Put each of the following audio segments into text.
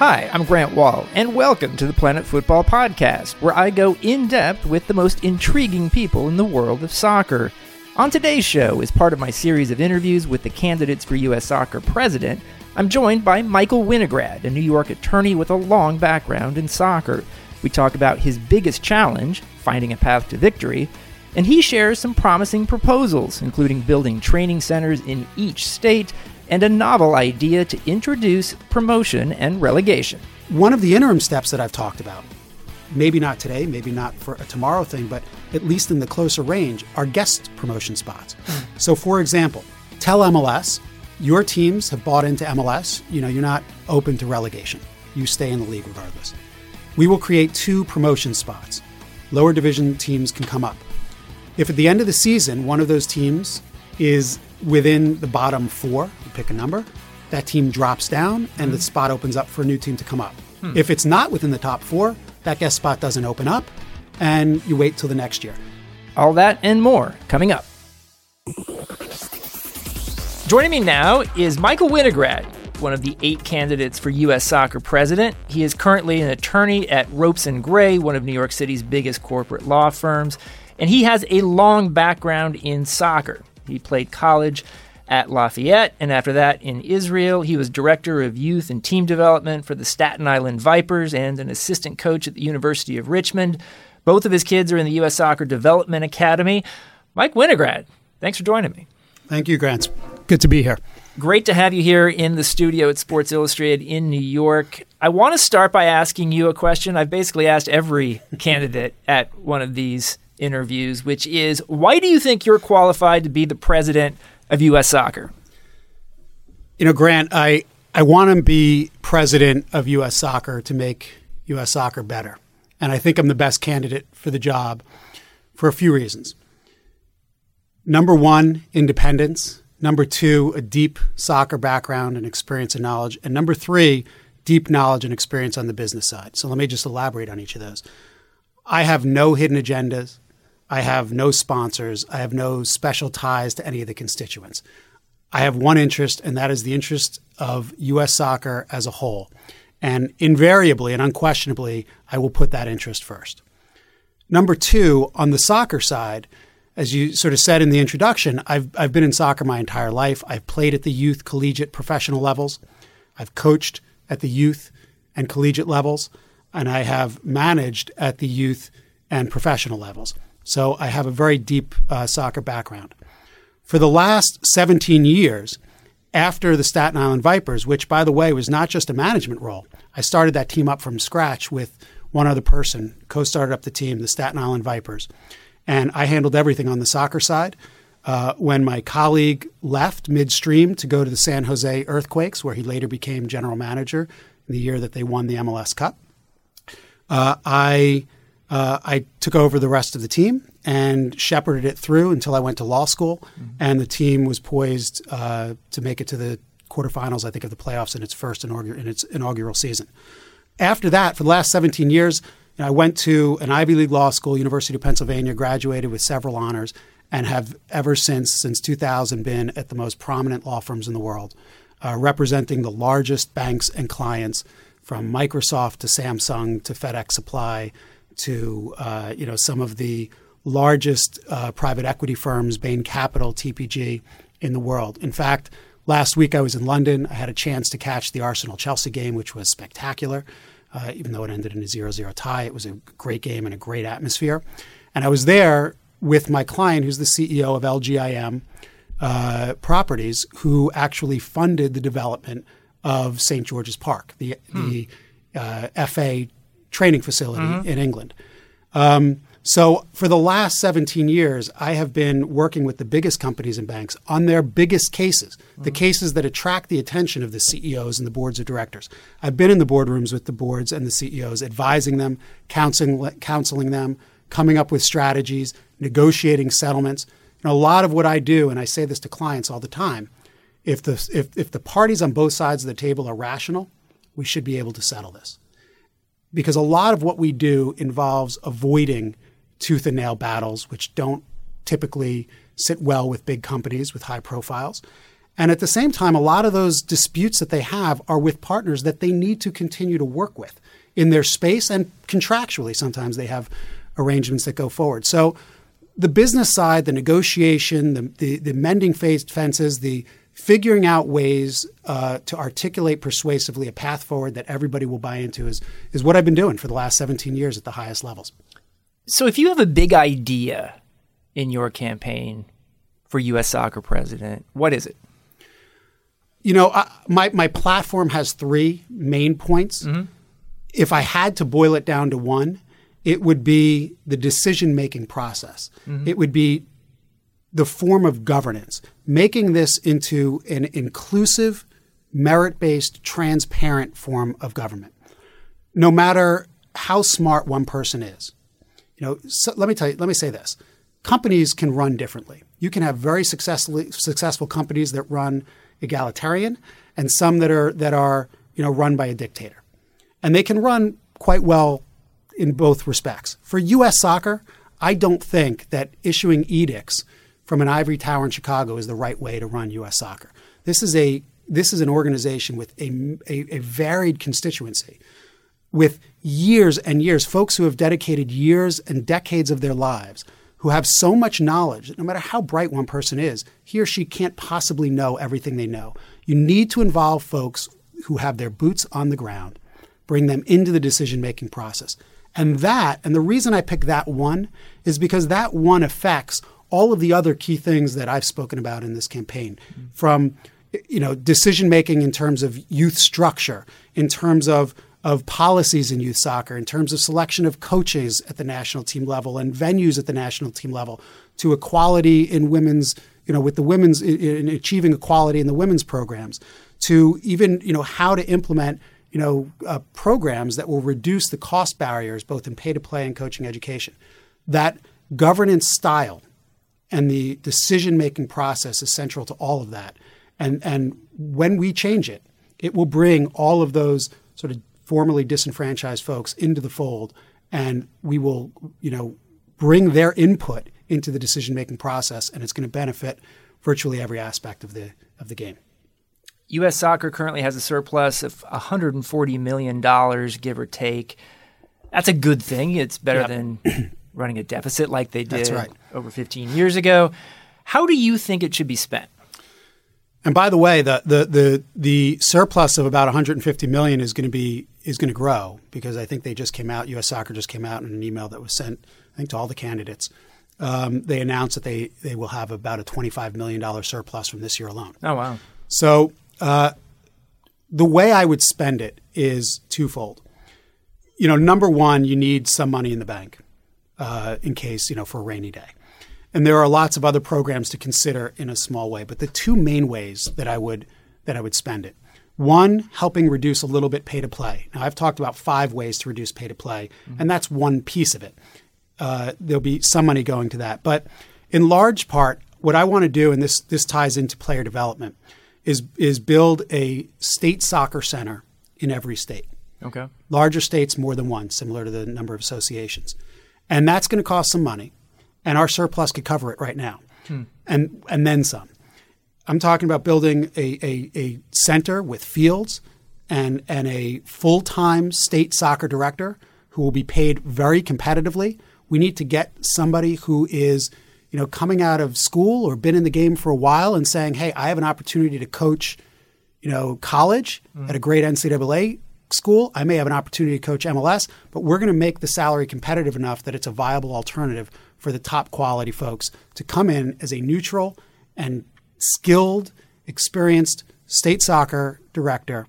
Hi, I'm Grant Wahl, and welcome to the Planet Football Podcast, where I go in depth with the most intriguing people in the world of soccer. On today's show, as part of my series of interviews with the candidates for U.S. Soccer President, I'm joined by Michael Winograd, a New York attorney with a long background in soccer. We talk about his biggest challenge, finding a path to victory, and he shares some promising proposals, including building training centers in each state and a novel idea to introduce promotion and relegation. One of the interim steps that I've talked about, maybe not today, maybe not for a tomorrow thing, but at least in the closer range, are guest promotion spots. Mm. So, for example, tell MLS, your teams have bought into MLS, you know, you're not open to relegation. You stay in the league regardless. We will create two promotion spots. Lower division teams can come up. If at the end of the season, one of those teams is within the bottom four, you pick a number, that team drops down and mm-hmm. the spot opens up for a new team to come up. Hmm. If it's not within the top four, that guest spot doesn't open up and you wait till the next year. All that and more coming up. Joining me now is Michael Winograd, one of the eight candidates for U.S. soccer president. He is currently an attorney at Ropes and Gray, one of New York City's biggest corporate law firms, and he has a long background in soccer. He played college at Lafayette, and after that in Israel. He was director of youth and team development for the Staten Island Vipers and an assistant coach at the University of Richmond. Both of his kids are in the U.S. Soccer Development Academy. Mike Winograd, thanks for joining me. Thank you, Grant. Good to be here. Great to have you here in the studio at Sports Illustrated in New York. I want to start by asking you a question I've basically asked every candidate at one of these interviews, which is why do you think you're qualified to be the president of U.S. soccer? You know, Grant, I, I want to be president of U.S. soccer to make U.S. soccer better. And I think I'm the best candidate for the job for a few reasons. Number one, independence. Number two, a deep soccer background and experience and knowledge. And number three, deep knowledge and experience on the business side. So let me just elaborate on each of those. I have no hidden agendas. I have no sponsors. I have no special ties to any of the constituents. I have one interest, and that is the interest of U.S. soccer as a whole. And invariably and unquestionably, I will put that interest first. Number two, on the soccer side, as you sort of said in the introduction, I've, I've been in soccer my entire life. I've played at the youth, collegiate, professional levels. I've coached at the youth and collegiate levels, and I have managed at the youth and professional levels. So I have a very deep uh, soccer background. For the last 17 years, after the Staten Island Vipers, which, by the way, was not just a management role, I started that team up from scratch with one other person, co started up the team, the Staten Island Vipers. And I handled everything on the soccer side. Uh, when my colleague left midstream to go to the San Jose Earthquakes, where he later became general manager in the year that they won the MLS Cup, uh, I uh, I took over the rest of the team and shepherded it through until I went to law school. Mm-hmm. And the team was poised uh, to make it to the quarterfinals, I think, of the playoffs in its first inaugural, in its inaugural season. After that, for the last 17 years, you know, I went to an Ivy League law school, University of Pennsylvania, graduated with several honors, and have ever since, since 2000, been at the most prominent law firms in the world, uh, representing the largest banks and clients from Microsoft to Samsung to FedEx Supply to uh, you know some of the largest uh, private equity firms, Bain Capital, TPG, in the world. In fact, last week I was in London. I had a chance to catch the Arsenal Chelsea game, which was spectacular. Uh, even though it ended in a 0 0 tie, it was a great game and a great atmosphere. And I was there with my client, who's the CEO of LGIM uh, Properties, who actually funded the development of St. George's Park, the, hmm. the uh, FA training facility mm-hmm. in England. Um, so for the last 17 years, I have been working with the biggest companies and banks on their biggest cases, mm-hmm. the cases that attract the attention of the CEOs and the boards of directors. I've been in the boardrooms with the boards and the CEOs, advising them, counseling, counseling them, coming up with strategies, negotiating settlements. And a lot of what I do, and I say this to clients all the time, if the, if, if the parties on both sides of the table are rational, we should be able to settle this because a lot of what we do involves avoiding tooth and nail battles, which don't typically sit well with big companies with high profiles. And at the same time, a lot of those disputes that they have are with partners that they need to continue to work with in their space and contractually. Sometimes they have arrangements that go forward. So the business side, the negotiation, the, the, the mending fences, the figuring out ways uh, to articulate persuasively a path forward that everybody will buy into is, is what I've been doing for the last 17 years at the highest levels. So if you have a big idea in your campaign for U.S. soccer president, what is it? You know, my, my platform has three main points. Mm-hmm. If I had to boil it down to one, it would be the decision making process. Mm-hmm. It would be the form of governance, making this into an inclusive, merit based, transparent form of government. No matter how smart one person is. You know, so let me tell you, let me say this. Companies can run differently. You can have very successfully successful companies that run egalitarian and some that are that are, you know, run by a dictator. And they can run quite well in both respects. For US soccer, I don't think that issuing edicts from an ivory tower in Chicago is the right way to run U.S. soccer. This is a this is an organization with a, a, a varied constituency, with years and years, folks who have dedicated years and decades of their lives, who have so much knowledge that no matter how bright one person is, he or she can't possibly know everything they know. You need to involve folks who have their boots on the ground, bring them into the decision making process. And that, and the reason I pick that one is because that one affects all of the other key things that I've spoken about in this campaign, mm-hmm. from you know decision making in terms of youth structure, in terms of of policies in youth soccer, in terms of selection of coaches at the national team level and venues at the national team level, to equality in women's, you know, with the women's in achieving equality in the women's programs, to even you know how to implement you know uh, programs that will reduce the cost barriers both in pay to play and coaching education. That governance style and the decision making process is central to all of that. And and when we change it, it will bring all of those sort of formerly disenfranchised folks into the fold, and we will you know bring their input into the decision making process, and it's going to benefit virtually every aspect of the of the game. U.S. soccer currently has a surplus of 140 million dollars, give or take. That's a good thing. It's better yep. than running a deficit like they did right. over 15 years ago. How do you think it should be spent? And by the way, the the the, the surplus of about 150 million is going to be is going to grow because I think they just came out. U.S. Soccer just came out in an email that was sent, I think, to all the candidates. Um, they announced that they they will have about a 25 million dollar surplus from this year alone. Oh wow! So uh, the way I would spend it is twofold. You know, number one, you need some money in the bank uh, in case, you know, for a rainy day. And there are lots of other programs to consider in a small way. But the two main ways that I would that I would spend it. One, helping reduce a little bit pay to play. Now, I've talked about five ways to reduce pay to play, mm-hmm. and that's one piece of it. Uh, there'll be some money going to that. But in large part, what I want to do, and this, this ties into player development, is, is build a state soccer center in every state. Okay. Larger states, more than one, similar to the number of associations and that's going to cost some money, and our surplus could cover it right now, hmm. and and then some. I'm talking about building a, a, a center with fields and and a full time state soccer director who will be paid very competitively. We need to get somebody who is you know coming out of school or been in the game for a while and saying, "Hey, I have an opportunity to coach." You know, college mm. at a great NCAA school. I may have an opportunity to coach MLS, but we're going to make the salary competitive enough that it's a viable alternative for the top quality folks to come in as a neutral and skilled, experienced state soccer director.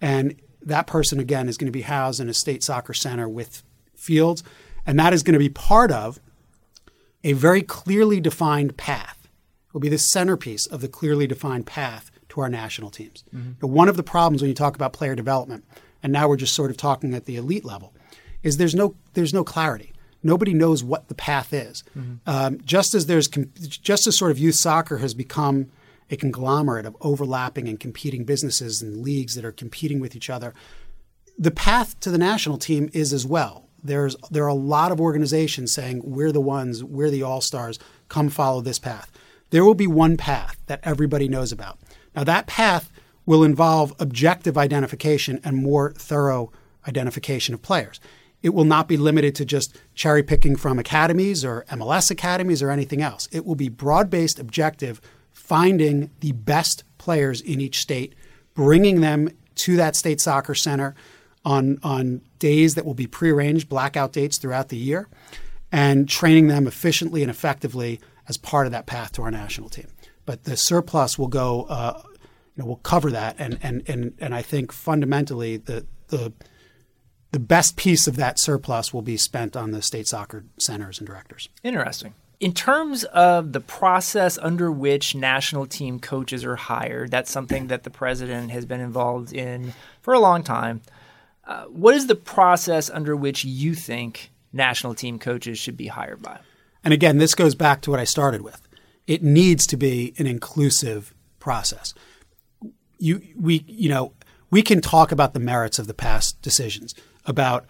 And that person, again, is going to be housed in a state soccer center with fields. And that is going to be part of a very clearly defined path. It will be the centerpiece of the clearly defined path to our national teams. Mm-hmm. one of the problems when you talk about player development and now we're just sort of talking at the elite level, is there's no there's no clarity. Nobody knows what the path is. Mm-hmm. Um, just as there's just as sort of youth soccer has become a conglomerate of overlapping and competing businesses and leagues that are competing with each other, the path to the national team is as well. There's there are a lot of organizations saying we're the ones, we're the all stars. Come follow this path. There will be one path that everybody knows about. Now, that path will involve objective identification and more thorough identification of players. It will not be limited to just cherry picking from academies or MLS academies or anything else. It will be broad based, objective, finding the best players in each state, bringing them to that state soccer center on, on days that will be prearranged, blackout dates throughout the year, and training them efficiently and effectively as part of that path to our national team. But the surplus will go, uh, you know, will cover that, and and and and I think fundamentally the the the best piece of that surplus will be spent on the state soccer centers and directors. Interesting. In terms of the process under which national team coaches are hired, that's something that the president has been involved in for a long time. Uh, what is the process under which you think national team coaches should be hired by? And again, this goes back to what I started with. It needs to be an inclusive process. You, we, you know, we can talk about the merits of the past decisions, about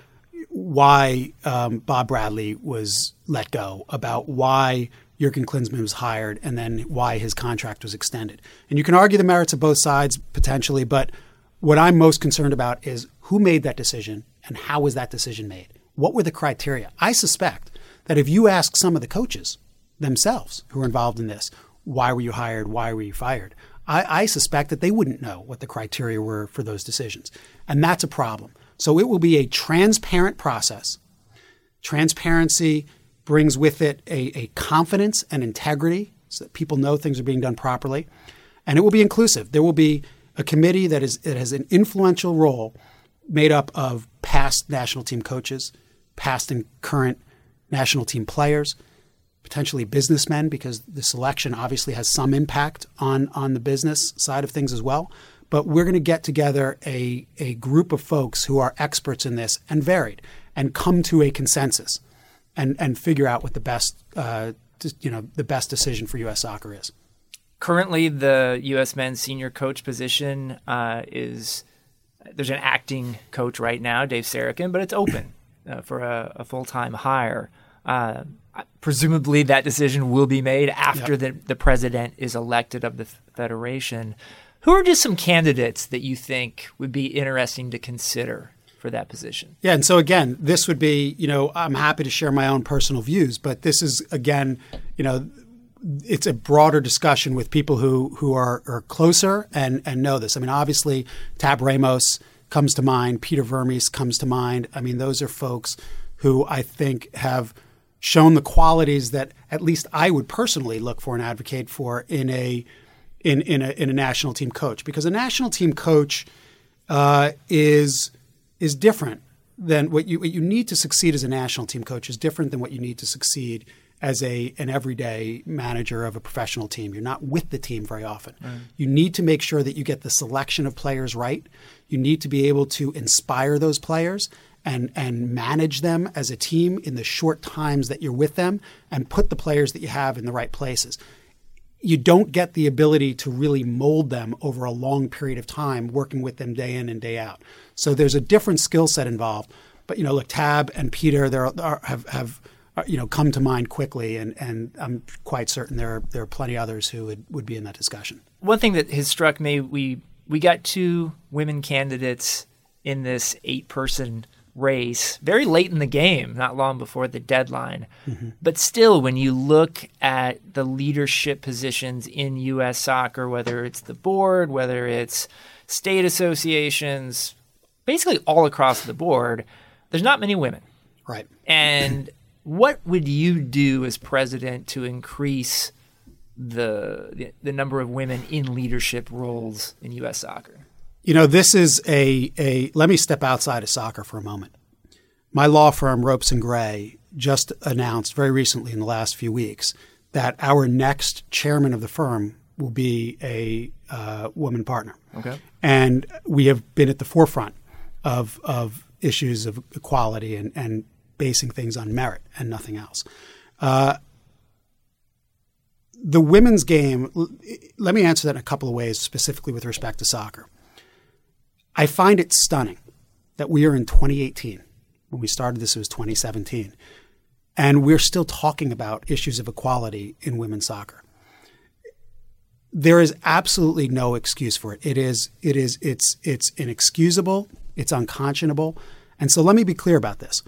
why um, Bob Bradley was let go, about why Jurgen Klinsmann was hired, and then why his contract was extended. And you can argue the merits of both sides potentially, but what I'm most concerned about is who made that decision and how was that decision made? What were the criteria? I suspect that if you ask some of the coaches themselves who are involved in this, why were you hired? Why were you fired? I, I, suspect that they wouldn't know what the criteria were for those decisions. And that's a problem. So it will be a transparent process. Transparency brings with it a, a confidence and integrity so that people know things are being done properly. And it will be inclusive. There will be a committee that, is, that has an influential role made up of past national team coaches, past and current national team players, potentially businessmen, because the selection obviously has some impact on, on the business side of things as well. But we're going to get together a, a group of folks who are experts in this and varied and come to a consensus and, and figure out what the best, uh, you know, the best decision for U.S. soccer is. Currently, the U.S. men's senior coach position uh, is there's an acting coach right now, Dave Sarachan, but it's open uh, for a, a full time hire. Uh, presumably, that decision will be made after yep. the, the president is elected of the federation. Who are just some candidates that you think would be interesting to consider for that position? Yeah, and so again, this would be, you know, I'm happy to share my own personal views, but this is again, you know, it's a broader discussion with people who who are, are closer and and know this. I mean, obviously, Tab Ramos comes to mind, Peter Vermes comes to mind. I mean, those are folks who I think have shown the qualities that at least I would personally look for and advocate for in a in in a, in a national team coach because a national team coach uh, is is different than what you what you need to succeed as a national team coach is different than what you need to succeed as a an everyday manager of a professional team. You're not with the team very often. Right. You need to make sure that you get the selection of players right. You need to be able to inspire those players and and manage them as a team in the short times that you're with them and put the players that you have in the right places. You don't get the ability to really mold them over a long period of time working with them day in and day out. So there's a different skill set involved. But you know, look, Tab and Peter, there have have uh, you know, come to mind quickly, and, and I'm quite certain there are, there are plenty others who would, would be in that discussion. One thing that has struck me, we we got two women candidates in this eight person race very late in the game, not long before the deadline. Mm-hmm. But still, when you look at the leadership positions in U.S. soccer, whether it's the board, whether it's state associations, basically all across the board, there's not many women. Right. And what would you do as president to increase the the number of women in leadership roles in U.S. soccer? You know, this is a a. Let me step outside of soccer for a moment. My law firm, Ropes and Gray, just announced very recently in the last few weeks that our next chairman of the firm will be a uh, woman partner. Okay. And we have been at the forefront of of issues of equality and, and basing things on merit and nothing else. Uh, the women's game, let me answer that in a couple of ways, specifically with respect to soccer. I find it stunning that we are in 2018. When we started this, it was 2017. And we're still talking about issues of equality in women's soccer. there is absolutely no excuse for it. It is it is it's it's inexcusable, it's unconscionable. And so let me be clear about this.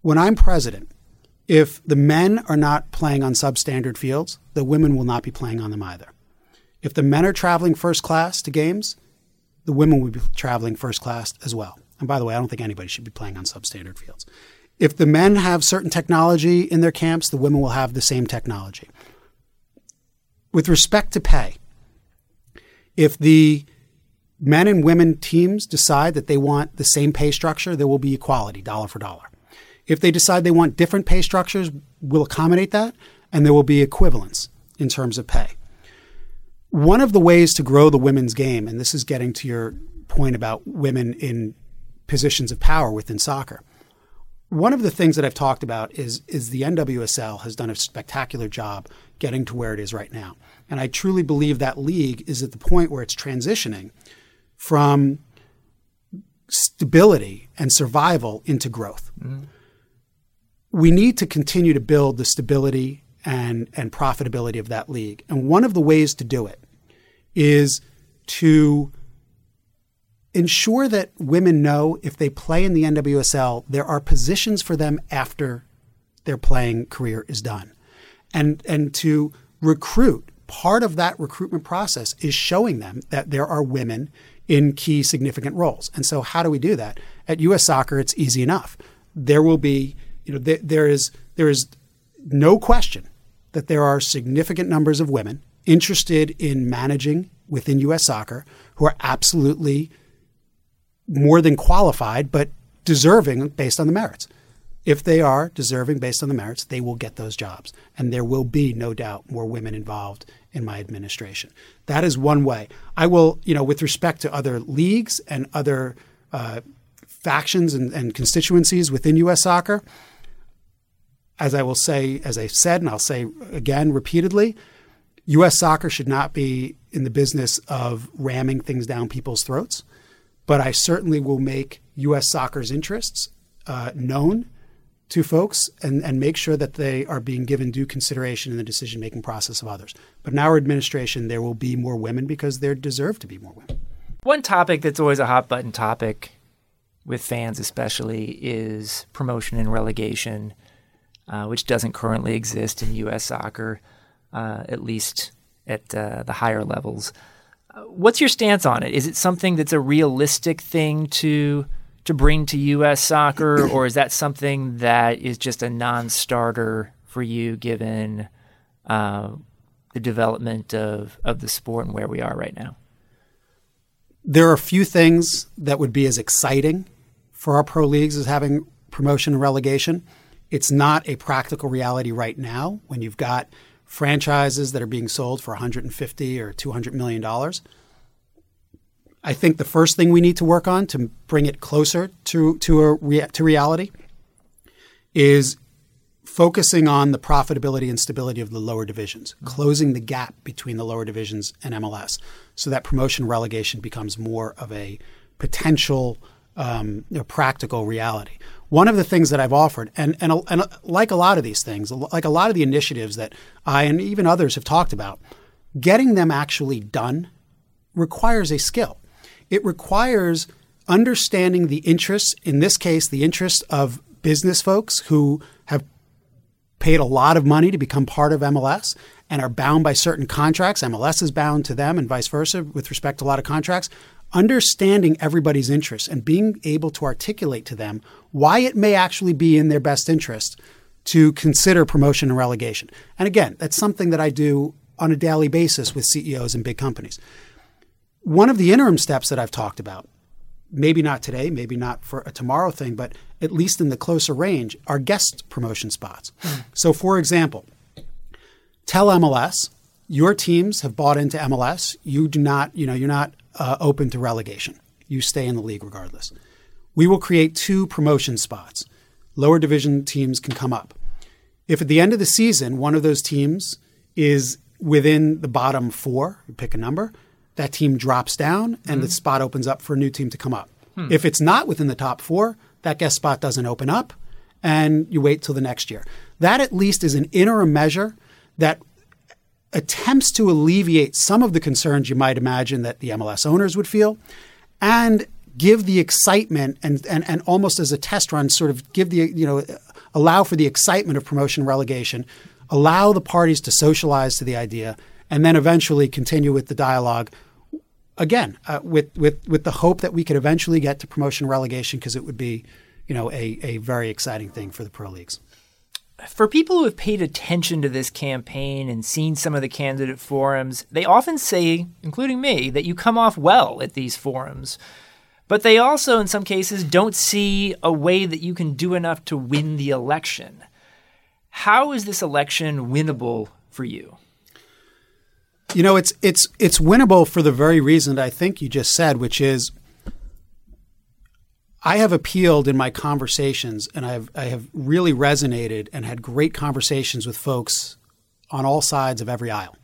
When I'm president, if the men are not playing on substandard fields, the women will not be playing on them either. If the men are traveling first class to games, the women will be traveling first class as well. And by the way, I don't think anybody should be playing on substandard fields. If the men have certain technology in their camps, the women will have the same technology. With respect to pay, if the men and women teams decide that they want the same pay structure, there will be equality, dollar for dollar. If they decide they want different pay structures, we'll accommodate that, and there will be equivalence in terms of pay. One of the ways to grow the women's game, and this is getting to your point about women in positions of power within soccer. One of the things that I've talked about is is the NWSL has done a spectacular job getting to where it is right now. And I truly believe that league is at the point where it's transitioning from stability and survival into growth. Mm-hmm we need to continue to build the stability and, and profitability of that league. And one of the ways to do it is to ensure that women know if they play in the NWSL, there are positions for them after their playing career is done. And, and to recruit, part of that recruitment process is showing them that there are women in key significant roles. And so, how do we do that? At US Soccer, it's easy enough. There will be you know, th- there is there is no question that there are significant numbers of women interested in managing within U.S. soccer who are absolutely more than qualified, but deserving based on the merits. If they are deserving based on the merits, they will get those jobs. And there will be, no doubt, more women involved in my administration. That is one way. I will, you know, with respect to other leagues and other uh, factions and, and constituencies within U.S. soccer, as I will say, as I said, and I'll say again repeatedly, U.S. soccer should not be in the business of ramming things down people's throats. But I certainly will make U.S. soccer's interests uh, known to folks and, and make sure that they are being given due consideration in the decision making process of others. But in our administration, there will be more women because there deserve to be more women. One topic that's always a hot button topic with fans, especially, is promotion and relegation uh, which doesn't currently exist in U.S. soccer, uh, at least at uh, the higher levels. What's your stance on it? Is it something that's a realistic thing to to bring to U.S. soccer, or is that something that is just a non-starter for you, given uh, the development of of the sport and where we are right now? There are a few things that would be as exciting for our pro leagues as having promotion and relegation. It's not a practical reality right now when you've got franchises that are being sold for 150 or 200 million dollars. I think the first thing we need to work on to bring it closer to to a to reality is focusing on the profitability and stability of the lower divisions, mm-hmm. closing the gap between the lower divisions and MLS, so that promotion relegation becomes more of a potential um, you know, practical reality one of the things that I've offered, and, and, and like a lot of these things, like a lot of the initiatives that I and even others have talked about, getting them actually done requires a skill. It requires understanding the interests, in this case, the interests of business folks who have paid a lot of money to become part of MLS and are bound by certain contracts. MLS is bound to them and vice versa with respect to a lot of contracts understanding everybody's interests and being able to articulate to them why it may actually be in their best interest to consider promotion and relegation. And again, that's something that I do on a daily basis with CEOs and big companies. One of the interim steps that I've talked about, maybe not today, maybe not for a tomorrow thing, but at least in the closer range, are guest promotion spots. Mm. So, for example, tell MLS your teams have bought into MLS. You do not, you know, you're not uh, open to relegation. You stay in the league regardless. We will create two promotion spots. Lower division teams can come up. If at the end of the season one of those teams is within the bottom four, you pick a number, that team drops down and mm-hmm. the spot opens up for a new team to come up. Hmm. If it's not within the top four, that guest spot doesn't open up and you wait till the next year. That at least is an interim measure that attempts to alleviate some of the concerns you might imagine that the MLS owners would feel and give the excitement and, and, and almost as a test run, sort of give the, you know, allow for the excitement of promotion and relegation, allow the parties to socialize to the idea, and then eventually continue with the dialogue again uh, with, with, with the hope that we could eventually get to promotion and relegation because it would be, you know, a, a very exciting thing for the pro leagues for people who have paid attention to this campaign and seen some of the candidate forums, they often say, including me, that you come off well at these forums. But they also, in some cases, don't see a way that you can do enough to win the election. How is this election winnable for you? You know, it's it's it's winnable for the very reason I think you just said, which is I have appealed in my conversations, and I've I have really resonated and had great conversations with folks on all sides of every aisle.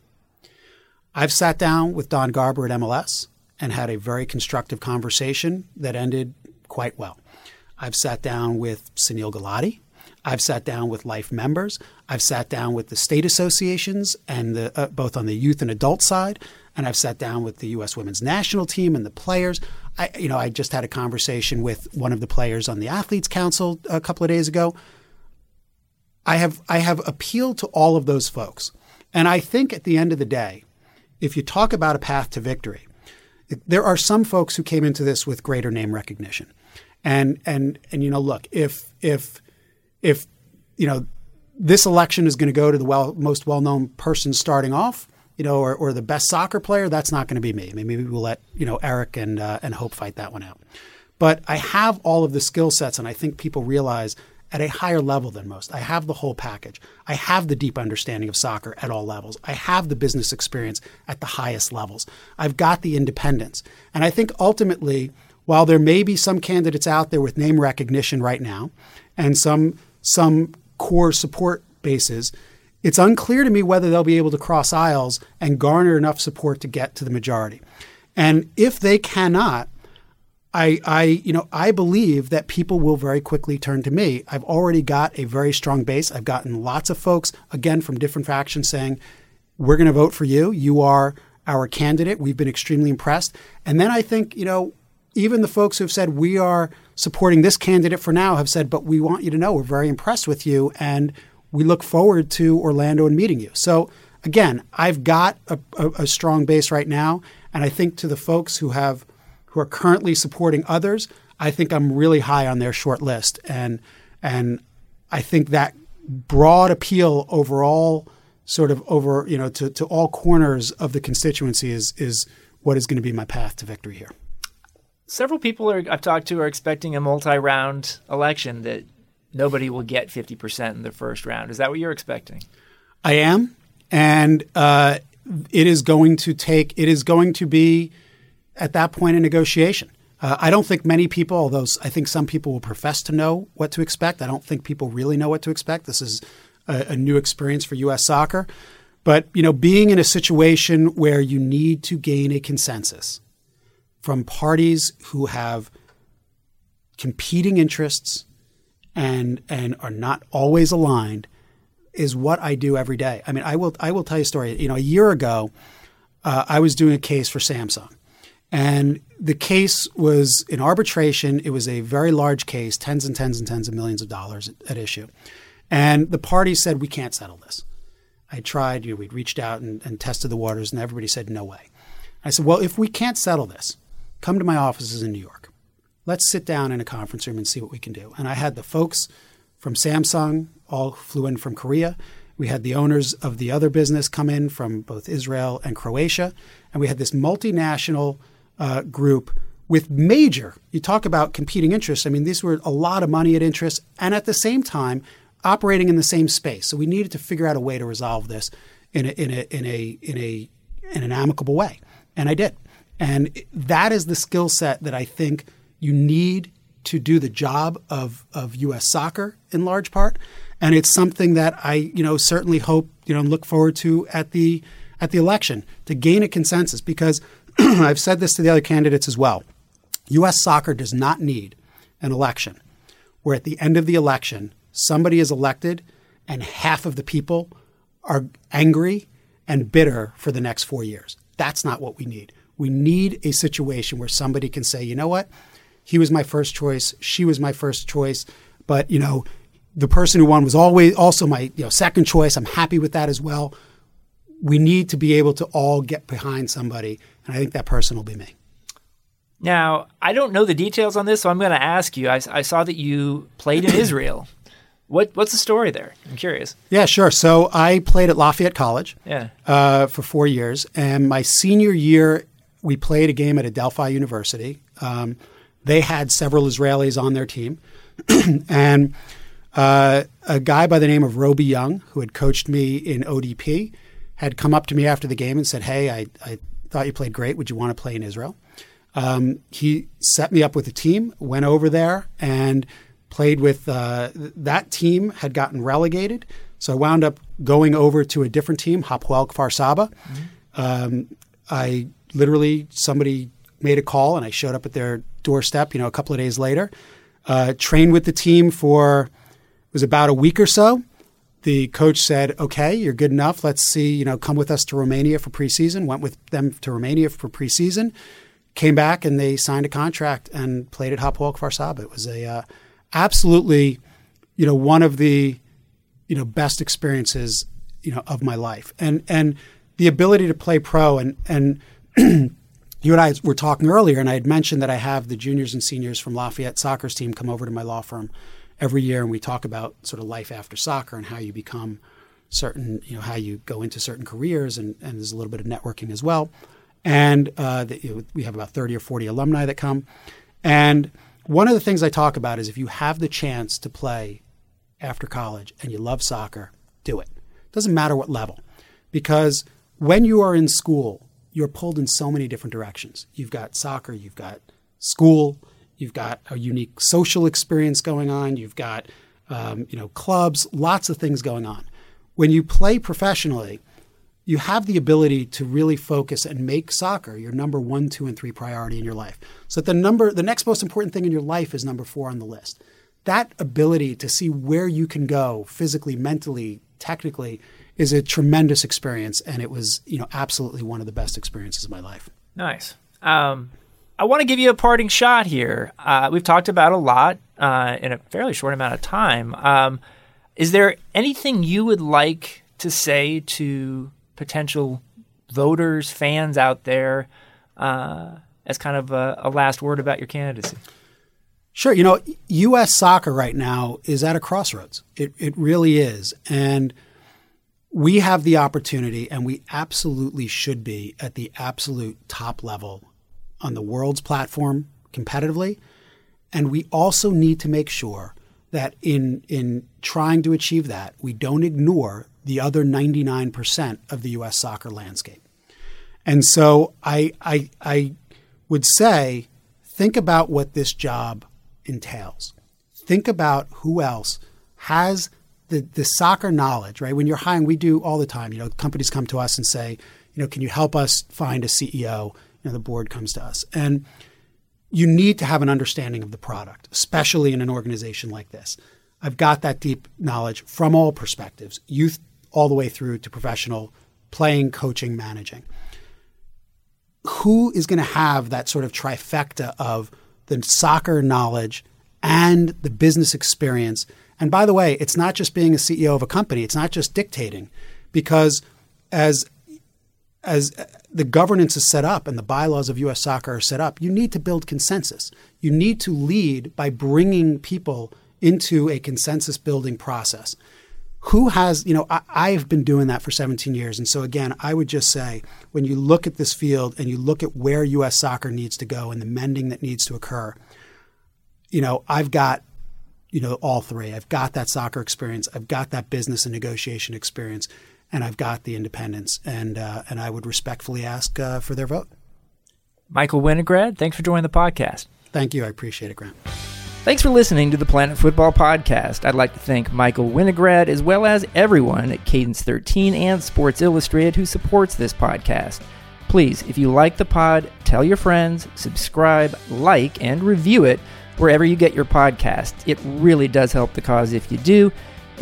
I've sat down with Don Garber at MLS and had a very constructive conversation that ended quite well. I've sat down with Sunil Gulati. I've sat down with life members. I've sat down with the state associations and the, uh, both on the youth and adult side, and I've sat down with the U.S. Women's National Team and the players. I, you know, I just had a conversation with one of the players on the Athletes Council a couple of days ago. I have I have appealed to all of those folks, and I think at the end of the day, if you talk about a path to victory, there are some folks who came into this with greater name recognition, and and and you know, look, if if if you know this election is going to go to the well, most well known person starting off, you know, or, or the best soccer player, that's not going to be me. Maybe we'll let you know Eric and uh, and Hope fight that one out. But I have all of the skill sets, and I think people realize at a higher level than most. I have the whole package. I have the deep understanding of soccer at all levels. I have the business experience at the highest levels. I've got the independence. And I think ultimately, while there may be some candidates out there with name recognition right now and some some core support bases, it's unclear to me whether they'll be able to cross aisles and garner enough support to get to the majority. And if they cannot, I, I, you know, I believe that people will very quickly turn to me. I've already got a very strong base. I've gotten lots of folks, again, from different factions saying, we're going to vote for you. You are our candidate. We've been extremely impressed. And then I think, you know, even the folks who have said, we are supporting this candidate for now have said, but we want you to know we're very impressed with you. And we look forward to Orlando and meeting you. So again, I've got a, a, a, strong base right now, and I think to the folks who have who are currently supporting others, I think I'm really high on their short list, and and I think that broad appeal overall, sort of over you know to, to all corners of the constituency is is what is going to be my path to victory here. Several people are, I've talked to are expecting a multi-round election that nobody will get 50% in the first round. Is that what you're expecting? I am. And uh, it is going to take, it is going to be at that point a negotiation. Uh, I don't think many people, although I think some people will profess to know what to expect. I don't think people really know what to expect. This is a, a new experience for U.S. soccer. But you know, being in a situation where you need to gain a consensus from parties who have competing interests, and and are not always aligned is what I do every day. I mean, I will I will tell you a story. You know, a year ago, uh, I was doing a case for Samsung, and the case was in arbitration. It was a very large case, tens and tens and tens of millions of dollars at, issue, and the parties said we can't settle this. I tried. You know, we'd reached out and, and tested the waters, and everybody said no way. I said, well, if we can't settle this, come to my offices in New York let's sit down in a conference room and see what we can do. And I had the folks from Samsung all flew in from Korea. We had the owners of the other business come in from both Israel and Croatia. And we had this multinational uh, group with major, you talk about competing interests. I mean, these were a lot of money at interest and at the same time operating in the same space. So we needed to figure out a way to resolve this in a, in a, in a, in a, in an amicable way. And I did. And that is the skill set that I think – you need to do the job of, of U.S. soccer in large part, and it's something that I you know certainly hope you know look forward to at the at the election to gain a consensus because I've said this to the other candidates as well. U.S. soccer does not need an election where at the end of the election somebody is elected and half of the people are angry and bitter for the next four years. That's not what we need. We need a situation where somebody can say, you know what? He was my first choice. She was my first choice. But, you know, the person who won was always also my you know, second choice. I'm happy with that as well. We need to be able to all get behind somebody. And I think that person will be me. Now, I don't know the details on this, so I'm going to ask you. I, I saw that you played in Israel. What what's the story there? I'm curious. Yeah, sure. So I played at Lafayette College. Yeah. Uh, for four years, and my senior year, we played a game at Adelphi University. Um, they had several Israelis on their team, and uh, a guy by the name of Roby Young, who had coached me in ODP, had come up to me after the game and said, "Hey, I, I thought you played great. Would you want to play in Israel?" Um, he set me up with a team, went over there, and played with uh, that team had gotten relegated. So I wound up going over to a different team, Hapoel Kfar Saba. Mm-hmm. Um, I literally somebody made a call and I showed up at their doorstep. You know, a couple of days later, uh, trained with the team for it was about a week or so. The coach said, "Okay, you're good enough. Let's see. You know, come with us to Romania for preseason." Went with them to Romania for preseason. Came back and they signed a contract and played at Hapoel Kfar Saba. It was a uh, absolutely, you know, one of the, you know, best experiences, you know, of my life. And and the ability to play pro and and you and I were talking earlier, and I had mentioned that I have the juniors and seniors from Lafayette soccer's team come over to my law firm every year, and we talk about sort of life after soccer and how you become certain, you know, how you go into certain careers, and, and there's a little bit of networking as well. And uh, the, you know, we have about 30 or 40 alumni that come. And one of the things I talk about is if you have the chance to play after college and you love soccer, do it. It doesn't matter what level. Because when you are in school, you're pulled in so many different directions. You've got soccer, you've got school, you've got a unique social experience going on, you've got um, you know clubs, lots of things going on. When you play professionally, you have the ability to really focus and make soccer your number one, two, and three priority in your life. So the number, the next most important thing in your life is number four on the list. That ability to see where you can go physically, mentally, technically is a tremendous experience, and it was, you know, absolutely one of the best experiences of my life. Nice. Um, I want to give you a parting shot here. Uh, we've talked about a lot uh, in a fairly short amount of time. Um, is there anything you would like to say to potential voters, fans out there, uh, as kind of a, a last word about your candidacy? Sure. You know, U.S. soccer right now is at a crossroads. It, it really is. And we have the opportunity, and we absolutely should be at the absolute top level on the world's platform competitively. And we also need to make sure that in, in trying to achieve that, we don't ignore the other 99% of the U.S. soccer landscape. And so I, I, I would say, think about what this job entails. Think about who else has the, the soccer knowledge, right? When you're hiring, we do all the time. You know, companies come to us and say, you know, can you help us find a CEO? You know, the board comes to us. And you need to have an understanding of the product, especially in an organization like this. I've got that deep knowledge from all perspectives youth all the way through to professional playing, coaching, managing. Who is going to have that sort of trifecta of the soccer knowledge and the business experience? And by the way, it's not just being a CEO of a company, it's not just dictating, because as as the governance is set up and the bylaws of US soccer are set up, you need to build consensus. You need to lead by bringing people into a consensus building process who has, you know, I, have been doing that for 17 years. And so, again, I would just say when you look at this field and you look at where U.S. soccer needs to go and the mending that needs to occur, you know, I've got, you know, all three. I've got that soccer experience, I've got that business and negotiation experience, and I've got the independence. And, uh, and I would respectfully ask uh, for their vote. Michael Winograd, thanks for joining the podcast. Thank you. I appreciate it, Grant. Thanks for listening to the Planet Football Podcast. I'd like to thank Michael Winograd as well as everyone at Cadence 13 and Sports Illustrated who supports this podcast. Please, if you like the pod, tell your friends, subscribe, like, and review it wherever you get your podcast. It really does help the cause if you do.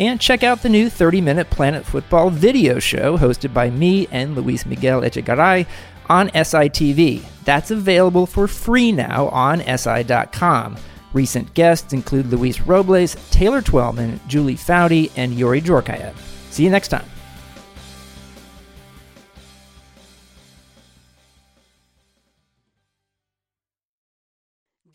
And check out the new 30 minute Planet Football video show hosted by me and Luis Miguel Echegaray on SITV. That's available for free now on SI.com. Recent guests include Luis Robles, Taylor Twellman, Julie Foudy, and Youri Djorkaeff. See you next time.